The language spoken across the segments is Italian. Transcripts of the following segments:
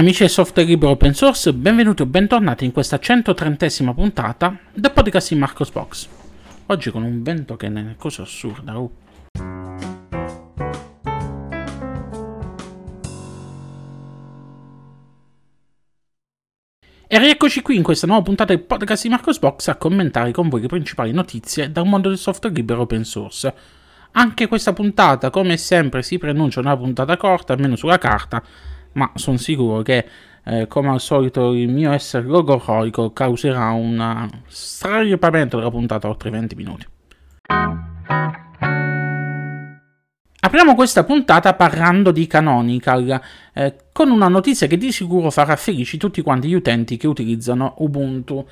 Amici del software libero open source, benvenuti o bentornati in questa 130esima puntata del podcast in Marcos Box. Oggi con un vento che è cosa assurda. Uh. E rieccoci qui in questa nuova puntata del podcast di Marcos Box a commentare con voi le principali notizie dal mondo del software libero open source. Anche questa puntata, come sempre, si preannuncia una puntata corta, almeno sulla carta, ma sono sicuro che eh, come al solito il mio essere logorroico causerà un straripamento della puntata oltre 20 minuti. Apriamo questa puntata parlando di Canonical, eh, con una notizia che di sicuro farà felici tutti quanti gli utenti che utilizzano Ubuntu.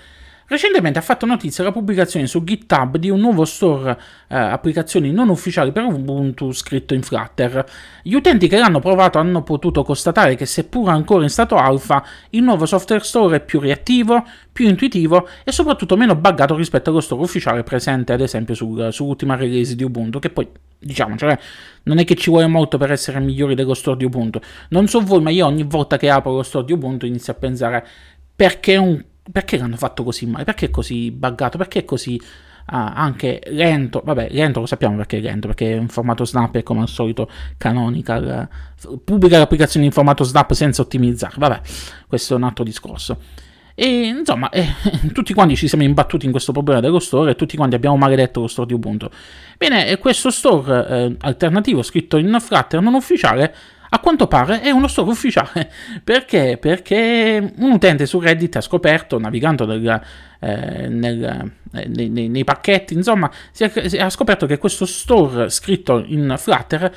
Recentemente ha fatto notizia la pubblicazione su GitHub di un nuovo store eh, applicazioni non ufficiali per Ubuntu scritto in Flutter. Gli utenti che l'hanno provato hanno potuto constatare che seppur ancora in stato alfa, il nuovo software store è più reattivo, più intuitivo e soprattutto meno buggato rispetto allo store ufficiale presente ad esempio sul, sull'ultima release di Ubuntu, che poi diciamo, cioè, non è che ci vuole molto per essere migliori dello store di Ubuntu. Non so voi, ma io ogni volta che apro lo store di Ubuntu inizio a pensare perché un perché l'hanno fatto così male? Perché è così buggato? Perché è così ah, anche lento? Vabbè, lento lo sappiamo perché è lento, perché è in formato snap e come al solito canonical. Pubblica l'applicazione in formato snap senza ottimizzare. Vabbè, questo è un altro discorso. E insomma, eh, tutti quanti ci siamo imbattuti in questo problema dello store e tutti quanti abbiamo maledetto lo store di Ubuntu. Bene, questo store eh, alternativo scritto in Flutter non ufficiale a quanto pare è uno store ufficiale. Perché? Perché un utente su Reddit ha scoperto, navigando nel, eh, nel, eh, nei, nei, nei, pacchetti, insomma, è, ha scoperto che questo store scritto in Flutter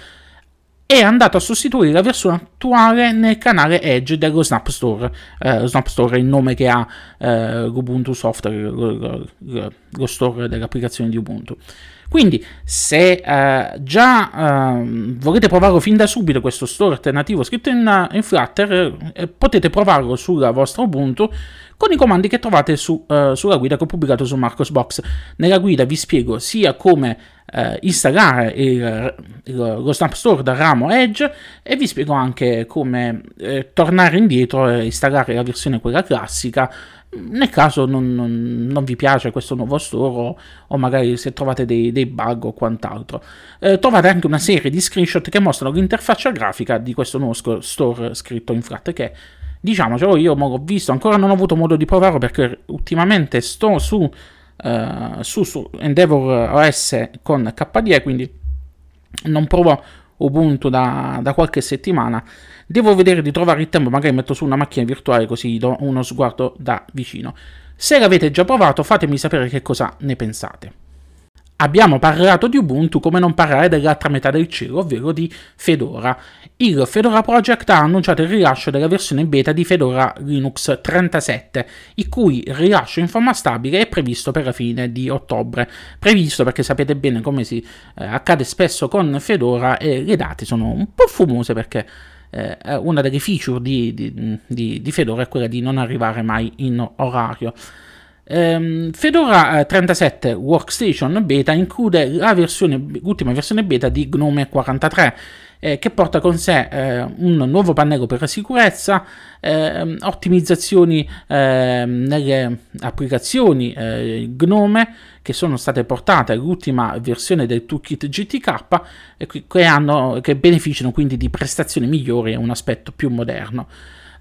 è andato a sostituire la versione attuale nel canale Edge dello Snap Store. Eh, Snap Store è il nome che ha eh, l'Ubuntu Software, lo, lo, lo store delle applicazioni di Ubuntu. Quindi, se eh, già eh, volete provarlo fin da subito questo store alternativo scritto in, in Flutter, eh, potete provarlo sulla vostra Ubuntu con i comandi che trovate su, uh, sulla guida che ho pubblicato su Marcosbox. Nella guida vi spiego sia come uh, installare il, il, lo Snap Store da ramo Edge e vi spiego anche come uh, tornare indietro e installare la versione quella classica nel caso non, non, non, vi piace questo nuovo store o, magari se trovate dei, dei bug o quant'altro. Eh, trovate anche una serie di screenshot che mostrano l'interfaccia grafica di questo nuovo store scritto in Flutter che diciamocelo io ho visto, ancora non ho avuto modo di provarlo perché ultimamente sto su, uh, su, su Endeavor OS con KDE quindi non provo Ubuntu da, da, qualche settimana. Devo vedere di trovare il tempo, magari metto su una macchina virtuale così do uno sguardo da vicino. Se l'avete già provato fatemi sapere che cosa ne pensate. Abbiamo parlato di Ubuntu come non parlare dell'altra metà del cielo, ovvero di Fedora. Il Fedora Project ha annunciato il rilascio della versione beta di Fedora Linux 37, il cui rilascio in forma stabile è previsto per la fine di ottobre. Previsto perché sapete bene come si eh, accade spesso con Fedora e le date sono un po' fumose perché eh, una delle feature di, di, di, di Fedora è quella di non arrivare mai in orario. Um, Fedora 37 eh, Workstation Beta include la versione, l'ultima versione beta di GNOME 43 eh, che porta con sé eh, un nuovo pannello per la sicurezza, eh, ottimizzazioni ehm, nelle applicazioni eh, GNOME che sono state portate all'ultima versione del toolkit GTK e che, hanno, che beneficiano quindi di prestazioni migliori e un aspetto più moderno.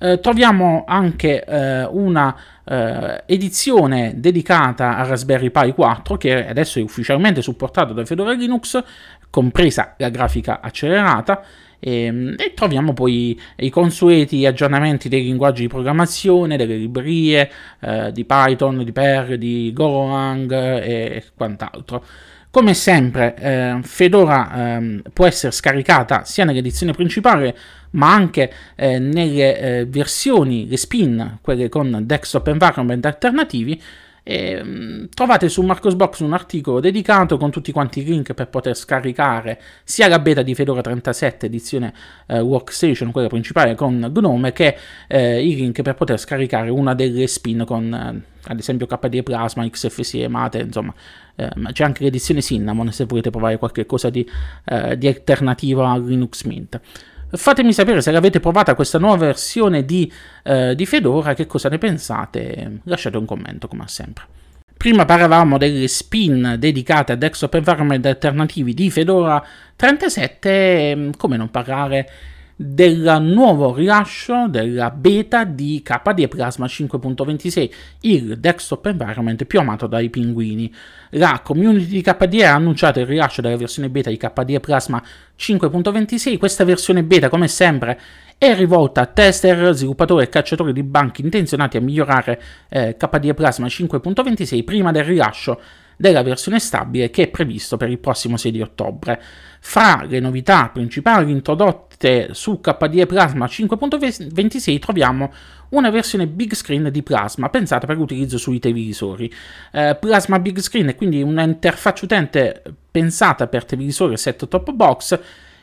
Eh, troviamo anche eh, una eh, edizione dedicata a Raspberry Pi 4 che adesso è ufficialmente supportato da Fedora Linux, compresa la grafica accelerata. E, ehm, e, troviamo poi i consueti aggiornamenti dei linguaggi di programmazione, delle librerie eh, di Python, di Perl, di Golang e quant'altro. Come sempre, eh, Fedora eh, può essere scaricata sia nell'edizione principale, ma anche eh, nelle eh, versioni, le spin, quelle con desktop environment alternativi. E, mh, trovate su Marcosbox un articolo dedicato con tutti quanti i link per poter scaricare sia la beta di Fedora 37 edizione eh, Workstation, quella principale con Gnome, che eh, i link per poter scaricare una delle spin con ad esempio KDE Plasma, XFCE, Mate, insomma, eh, c'è anche l'edizione Cinnamon se volete provare qualche cosa di, eh, di alternativa a Linux Mint. Fatemi sapere se l'avete provata questa nuova versione di, eh, di Fedora, che cosa ne pensate, lasciate un commento come sempre. Prima parlavamo delle spin dedicate a desktop environment alternativi di Fedora 37, come non parlare del nuovo rilascio della beta di KDE Plasma 5.26, il desktop environment più amato dai pinguini. La community di KDE ha annunciato il rilascio della versione beta di KDE Plasma 5.26. Questa versione beta, come sempre, è rivolta a tester, sviluppatori e cacciatori di banchi intenzionati a migliorare eh, KDE Plasma 5.26 prima del rilascio della versione stabile che è previsto per il prossimo 6 di ottobre. Fra le novità principali introdotte su KDE Plasma 5.26 troviamo una versione big screen di Plasma pensata per l'utilizzo sui televisori. Eh, Plasma Big Screen è quindi un'interfaccia utente pensata per televisori e set-top box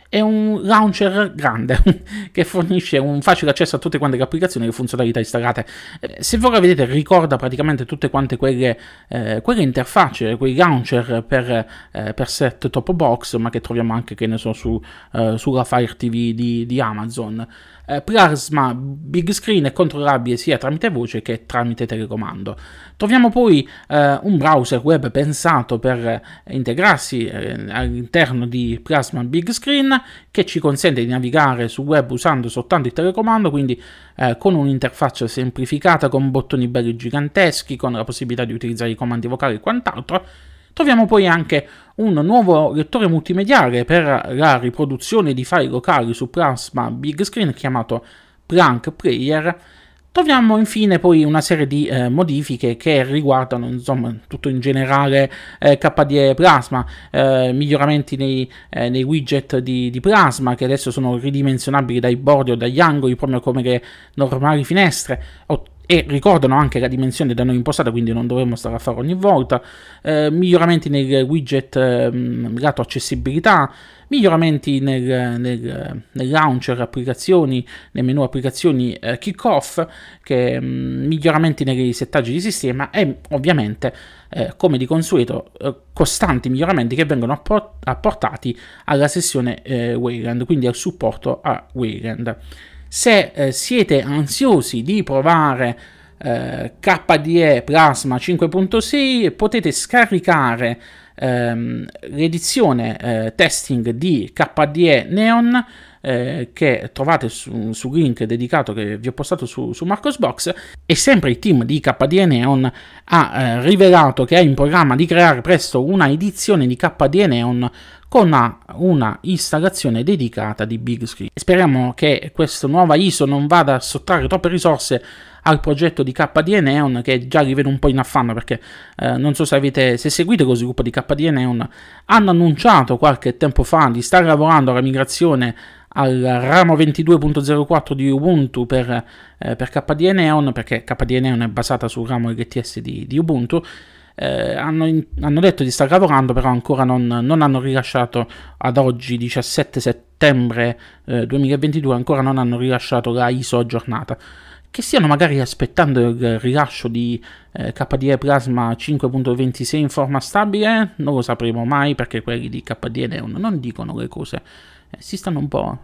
è un launcher grande che fornisce un facile accesso a tutte quante le applicazioni e le funzionalità installate. Eh, se voi la vedete ricorda praticamente tutte quante quelle, eh, quelle interfacce, quei launcher per, eh, per set top box, ma che troviamo anche, che ne so, su, uh, sulla Fire TV di, di Amazon. Eh, Plasma Big Screen è controllabile sia tramite voce che tramite telecomando. Troviamo poi eh, un browser web pensato per eh, integrarsi eh, all'interno di Plasma Big Screen che ci consente di navigare sul web usando soltanto il telecomando, quindi con un'interfaccia semplificata, con bottoni belli giganteschi, con la possibilità di utilizzare i comandi vocali e quant'altro. Troviamo poi anche un nuovo lettore multimediale per la riproduzione di file locali su Plasma Big Screen chiamato Plank Player. Troviamo infine poi una serie di eh, modifiche che riguardano insomma tutto in generale eh, KDE Plasma, eh, miglioramenti nei, eh, nei widget di, di, Plasma che adesso sono ridimensionabili dai bordi o dagli angoli proprio come le normali finestre, e ricordano anche la dimensione da noi impostata, quindi non dovremmo stare a fare ogni volta, eh, miglioramenti nel widget eh, lato accessibilità, miglioramenti nel, nel, nel, launcher applicazioni, nel menu applicazioni eh, kickoff, che, mh, mm, miglioramenti nei settaggi di sistema e ovviamente, eh, come di consueto, eh, costanti miglioramenti che vengono apport- apportati alla sessione eh, Wayland, quindi al supporto a Wayland. Se eh, siete ansiosi di provare eh, KDE Plasma 5.6 potete scaricare ehm, l'edizione eh, testing di KDE Neon eh, che trovate su, su, link dedicato che vi ho postato su, su Marcosbox e sempre il team di KDE Neon ha eh, rivelato che è in programma di creare presto una edizione di KDE Neon con una, una, installazione dedicata di Big Screen. Speriamo che questa nuova ISO non vada a sottrarre troppe risorse al progetto di KDE Neon che già li vedo un po' in affanno perché eh, non so se, avete, se seguite lo sviluppo di KDE Neon hanno annunciato qualche tempo fa di stare lavorando alla migrazione al ramo 22.04 di Ubuntu per, eh, per KDE Neon perché KDE Neon è basata sul ramo LTS di, di Ubuntu eh, hanno, in, hanno, detto di stare lavorando, però ancora non, non, hanno rilasciato ad oggi, 17 settembre eh, 2022, ancora non hanno rilasciato la ISO aggiornata. Che stiano magari aspettando il rilascio di eh, KDE Plasma 5.26 in forma stabile, non lo sapremo mai perché quelli di KDE Neon non dicono le cose, eh, si stanno un po'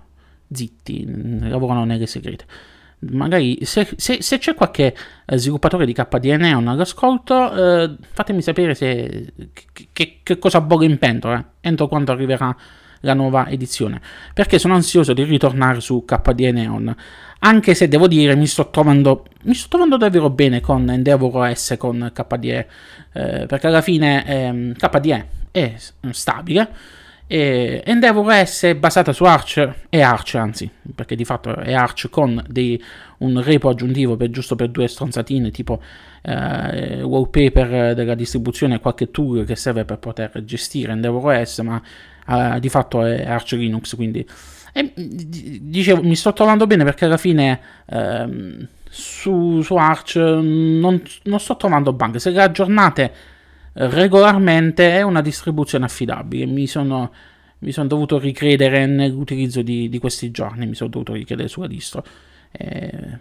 zitti, lavorano nelle segrete magari se, se, se, c'è qualche eh, sviluppatore di Neon all'ascolto, eh, fatemi sapere se, che, che, cosa bolle in pentola eh, entro quando arriverà la nuova edizione, perché sono ansioso di ritornare su KDE Neon, anche se devo dire mi sto trovando, mi sto trovando davvero bene con Endeavor OS, con KDE, eh, perché alla fine ehm, KDE è stabile, e Endeavor S è basata su Arch e Arch anzi perché di fatto è Arch con dei, un repo aggiuntivo per, giusto per due stronzatine tipo eh, wallpaper della distribuzione qualche tool che serve per poter gestire Endeavor OS ma eh, di fatto è Arch Linux quindi e, dicevo mi sto trovando bene perché alla fine ehm, su, su, Arch non, non sto trovando bug. Se le aggiornate regolarmente è una distribuzione affidabile. Mi sono, mi sono dovuto ricredere nell'utilizzo di, di, questi giorni, mi sono dovuto ricredere sulla distro. Eh,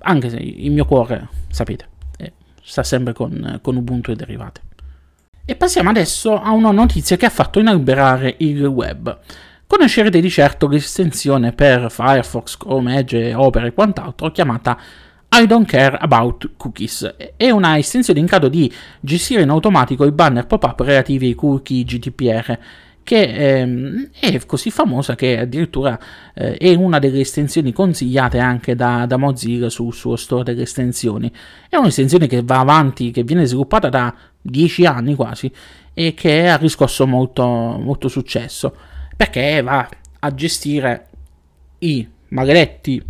anche se il mio cuore, sapete, eh, sta sempre con, con Ubuntu e derivate. E passiamo adesso a una notizia che ha fatto inalberare il web. conoscerete di certo l'estensione per Firefox, Chrome, Edge, Opera e quant'altro chiamata I don't care about cookies. È una estensione in grado di gestire in automatico i banner pop-up relativi ai cookie GDPR che ehm, è così famosa che addirittura eh, è una delle estensioni consigliate anche da, da, Mozilla sul suo store delle estensioni. È un'estensione che va avanti, che viene sviluppata da 10 anni quasi e che ha riscosso molto, molto successo perché va a gestire i maledetti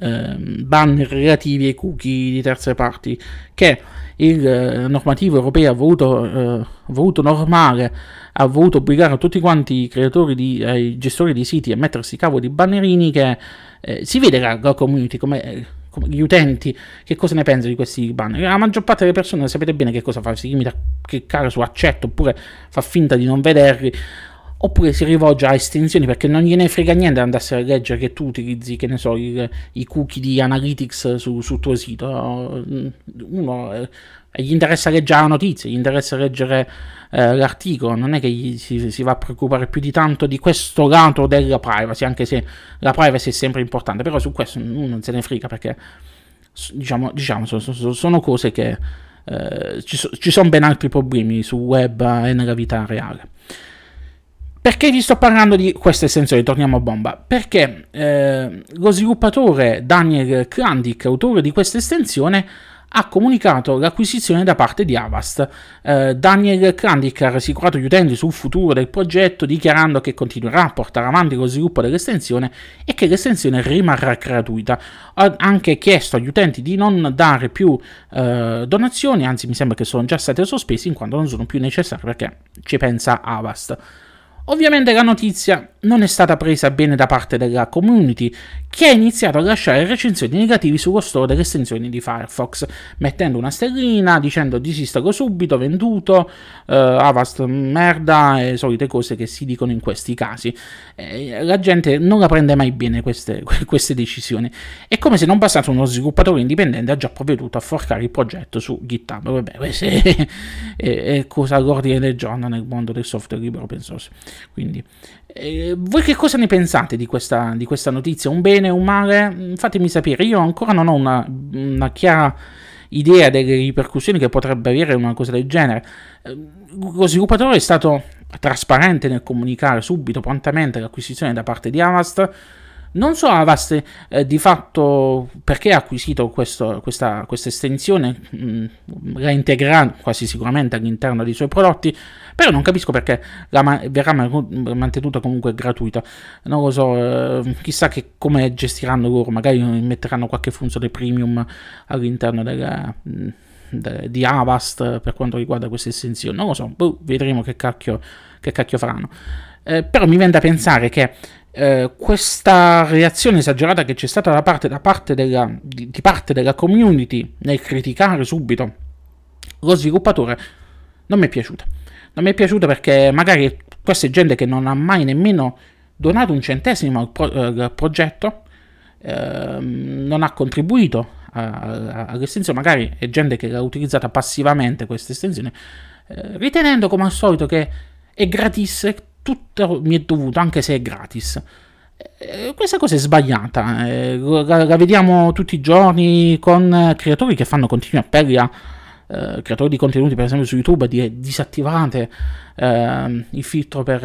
eh, banner relativi ai cookie di terze parti che il eh, normativo europeo ha voluto, eh, voluto normare, ha voluto obbligare tutti quanti i creatori di, ai gestori di siti a mettersi cavo di bannerini che eh, si vede la, la community come, come, gli utenti che cosa ne pensano di questi banner. La maggior parte delle persone sapete bene che cosa fa, si limita a cliccare su accetto oppure fa finta di non vederli oppure si rivolge a estensioni perché non gliene frega niente andarsi a leggere che tu utilizzi, che ne so, i, i cookie di Analytics sul su tuo sito. Uno eh, gli interessa leggere la notizia, gli interessa leggere eh, l'articolo, non è che gli, si, si, va a preoccupare più di tanto di questo lato della privacy, anche se la privacy è sempre importante, però su questo uno non se ne frega perché diciamo, diciamo sono, sono cose che eh, ci, so, ci sono ben altri problemi sul web e nella vita reale. Perché vi sto parlando di questa estensione? Torniamo a bomba. Perché eh, lo sviluppatore Daniel Krandik, autore di questa estensione, ha comunicato l'acquisizione da parte di Avast. Eh, Daniel Krandik ha rassicurato gli utenti sul futuro del progetto, dichiarando che continuerà a portare avanti lo sviluppo dell'estensione e che l'estensione rimarrà gratuita. Ha anche chiesto agli utenti di non dare più eh, donazioni, anzi mi sembra che sono già state sospese in quanto non sono più necessarie perché ci pensa Avast. Ovviamente la notizia non è stata presa bene da parte della community, che ha iniziato a lasciare recensioni negative sullo store delle estensioni di Firefox, mettendo una stellina, dicendo disistago subito, venduto, uh, Avast merda e solite cose che si dicono in questi casi. Eh, la gente non la prende mai bene queste, queste, decisioni. È come se non bastasse uno sviluppatore indipendente ha già provveduto a forcare il progetto su GitHub. Vabbè, questa è, è, è cosa all'ordine del giorno nel mondo del software libero open source. Quindi, eh, voi che cosa ne pensate di questa, di questa, notizia? Un bene, un male? Fatemi sapere. Io ancora non ho una, una chiara idea delle ripercussioni che potrebbe avere una cosa del genere. Eh, lo sviluppatore è stato trasparente nel comunicare subito, prontamente, l'acquisizione da parte di Avast non so Avast eh, di fatto perché ha acquisito questo, questa, questa, estensione, mh, mm, la integrerà quasi sicuramente all'interno dei suoi prodotti, però non capisco perché ma- verrà mantenuta comunque gratuita. Non lo so, eh, chissà che come gestiranno loro, magari metteranno qualche funzione premium all'interno della, mm, de- di Avast per quanto riguarda questa estensione. Non lo so, boh, vedremo che cacchio, che cacchio faranno. Eh, però mi viene da pensare che eh, questa reazione esagerata che c'è stata da parte, da parte della, di, di, parte della community nel criticare subito lo sviluppatore non mi è piaciuta. Non mi è piaciuta perché magari questa è gente che non ha mai nemmeno donato un centesimo al, pro, eh, al progetto, eh, non ha contribuito all'estensione, magari è gente che l'ha utilizzata passivamente questa estensione, eh, ritenendo come al solito che è gratis tutto mi è dovuto, anche se è gratis. Eh, questa cosa è sbagliata, eh, la, vediamo tutti i giorni con creatori che fanno continui appelli a eh, creatori di contenuti, per esempio su YouTube, di disattivate eh, il filtro per,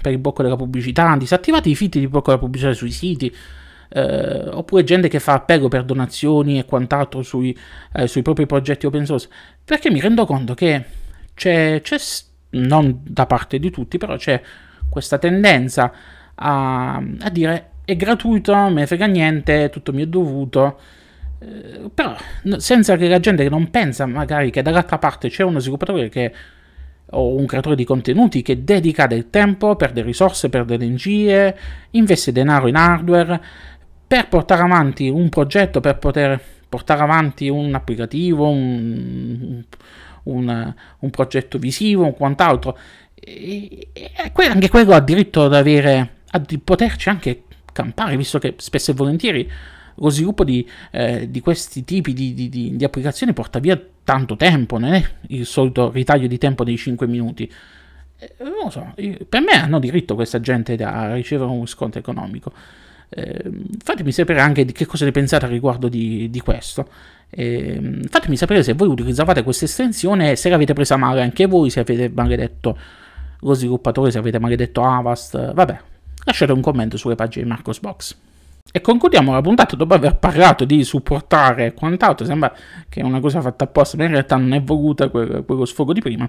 per, il blocco della pubblicità, disattivate i filtri di blocco della pubblicità sui siti. Eh, oppure gente che fa appello per donazioni e quant'altro sui, eh, sui propri progetti open source, perché mi rendo conto che c'è, c'è non da parte di tutti, però c'è questa tendenza a, a dire è gratuito, me ne frega niente, tutto mi è dovuto. Eh, però senza che la gente non pensa magari che dall'altra parte c'è uno sviluppatore che o un creatore di contenuti che dedica del tempo, perde risorse, perde energie, investe denaro in hardware per portare avanti un progetto, per poter portare avanti un applicativo, un, un, un progetto visivo, un quant'altro. E, e, anche quello ha diritto ad avere, a poterci anche campare, visto che spesso e volentieri lo sviluppo di, eh, di questi tipi di, di, di, applicazioni porta via tanto tempo, non è il solito ritaglio di tempo dei 5 minuti. Eh, non lo so, per me hanno diritto questa gente a ricevere un sconto economico. Eh, fatemi sapere anche di che cosa ne pensate a riguardo di, di questo. Eh, fatemi sapere se voi utilizzavate questa estensione e se l'avete presa male anche voi, se avete maledetto lo sviluppatore, se avete maledetto Avast. Vabbè, lasciate un commento sulle pagine di Marcosbox. E concludiamo la puntata dopo aver parlato di supportare e quant'altro. Sembra che è una cosa fatta apposta, ma in realtà non è voluta quello, quello sfogo di prima.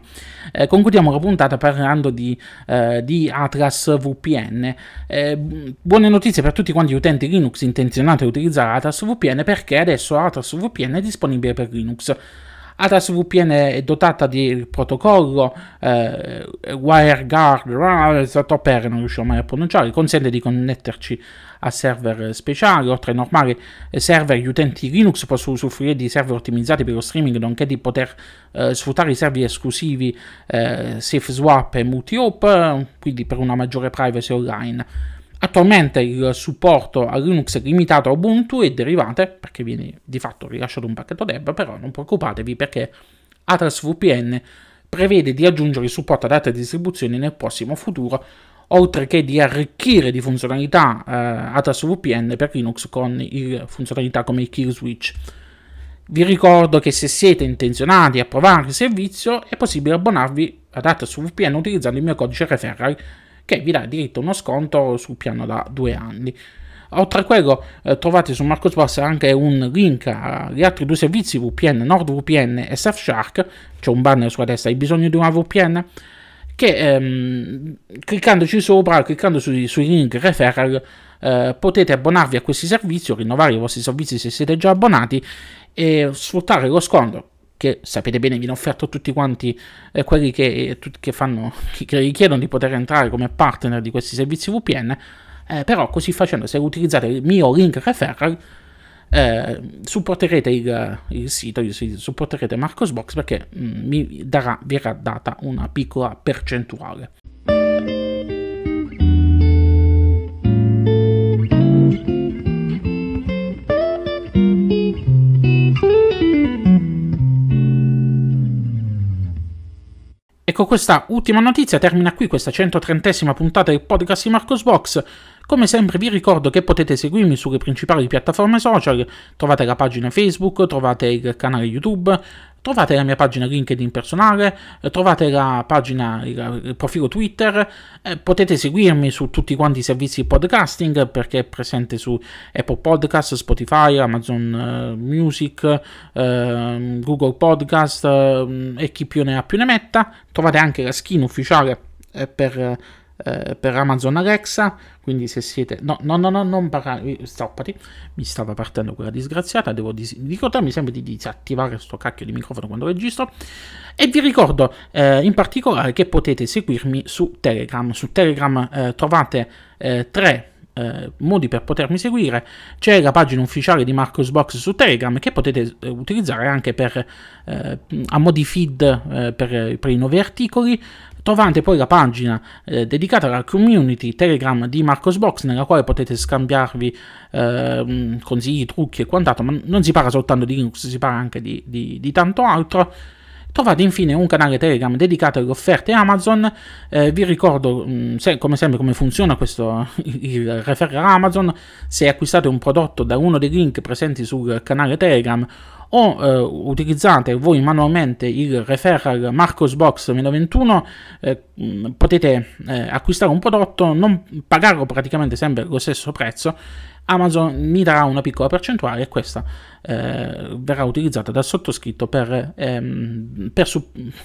Eh, concludiamo la puntata parlando di, eh, di Atlas VPN. Eh, buone notizie per tutti quanti gli utenti Linux intenzionati a utilizzare Atlas VPN perché adesso Atlas VPN è disponibile per Linux. Atlas VPN è dotata di protocollo eh, WireGuard, sotto per non riusciamo mai a pronunciare, consente di connetterci a server speciali, oltre ai normali server gli utenti Linux possono usufruire di server ottimizzati per lo streaming, nonché di poter eh, sfruttare i server esclusivi eh, SafeSwap e MultiHop, quindi per una maggiore privacy online. Attualmente il supporto a Linux è limitato a Ubuntu e derivate, perché viene di fatto rilasciato un pacchetto deb, però non preoccupatevi perché Atlas VPN prevede di aggiungere il supporto ad altre distribuzioni nel prossimo futuro, oltre che di arricchire di funzionalità eh, Atlas VPN per Linux con il, funzionalità come il kill switch. Vi ricordo che se siete intenzionati a provare il servizio è possibile abbonarvi ad Atlas VPN utilizzando il mio codice referral che vi dà diritto a uno sconto sul piano da due anni. Oltre a quello eh, trovate su Marcos anche un link agli altri due servizi VPN, NordVPN e Surfshark, c'è un banner sulla destra, hai bisogno di una VPN? Che ehm, cliccandoci sopra, cliccando sui, sui link referral, eh, potete abbonarvi a questi servizi o rinnovare i vostri servizi se siete già abbonati e sfruttare lo sconto che sapete bene viene offerto a tutti quanti eh, quelli che, che, fanno, che, richiedono di poter entrare come partner di questi servizi VPN, eh, però così facendo se utilizzate il mio link referral eh, supporterete il, il, sito, supporterete Marcosbox perché mh, mm, mi darà, verrà data una piccola percentuale. Ecco questa ultima notizia termina qui questa 130esima puntata del podcast di Marcos Box. Come sempre vi ricordo che potete seguirmi sulle principali piattaforme social, trovate la pagina Facebook, trovate il canale YouTube, trovate la mia pagina LinkedIn personale, trovate la pagina, il profilo Twitter, eh, potete seguirmi su tutti quanti i servizi podcasting perché è presente su Apple Podcast, Spotify, Amazon uh, Music, uh, Google Podcast uh, e chi più ne ha più ne metta. Trovate anche la skin ufficiale eh, per eh, per Amazon Alexa, quindi se siete... No, no, no, no non parlare, stoppati, mi stava partendo quella disgraziata, devo dis- ricordarmi sempre di disattivare questo cacchio di microfono quando registro. E vi ricordo eh, in particolare che potete seguirmi su Telegram. Su Telegram eh, trovate eh, tre eh, modi per potermi seguire. C'è la pagina ufficiale di Marcosbox su Telegram che potete eh, utilizzare anche per, eh, a modi feed eh, per, per, i nuovi articoli. Trovate poi la pagina eh, dedicata alla community Telegram di Marcosbox nella quale potete scambiarvi ehm, consigli, trucchi e quant'altro, ma non si parla soltanto di Linux, si parla anche di, di, di tanto altro. Trovate infine un canale Telegram dedicato alle offerte Amazon. Eh, vi ricordo, mm, se, come sempre, come funziona questo il referral Amazon. Se acquistate un prodotto da uno dei link presenti sul canale Telegram o eh, utilizzate voi manualmente il referral Marcosbox 2021 eh, mm, potete eh, acquistare un prodotto, non pagarlo praticamente sempre lo stesso prezzo Amazon mi darà una piccola percentuale e questa eh, verrà utilizzata dal sottoscritto per, ehm, per,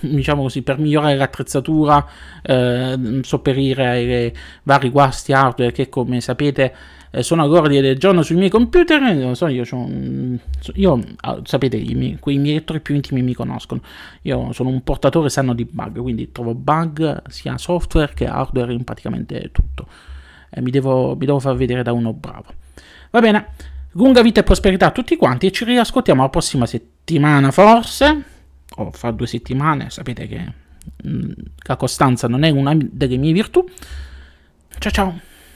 diciamo così, per migliorare l'attrezzatura, eh, sopperire ai vari guasti hardware che come sapete eh, sono all'ordine del giorno sui miei computer. Non so, io, io ah, sapete, miei, quei miei lettori più intimi mi conoscono. Io sono un portatore sano di bug, quindi trovo bug sia software che hardware in praticamente tutto. mi, devo, mi devo far vedere da uno bravo. Va bene, lunga vita e prosperità a tutti quanti e ci riascoltiamo la prossima settimana forse, o fra due settimane, sapete che mh, mm, la costanza non è una delle mie virtù. Ciao ciao!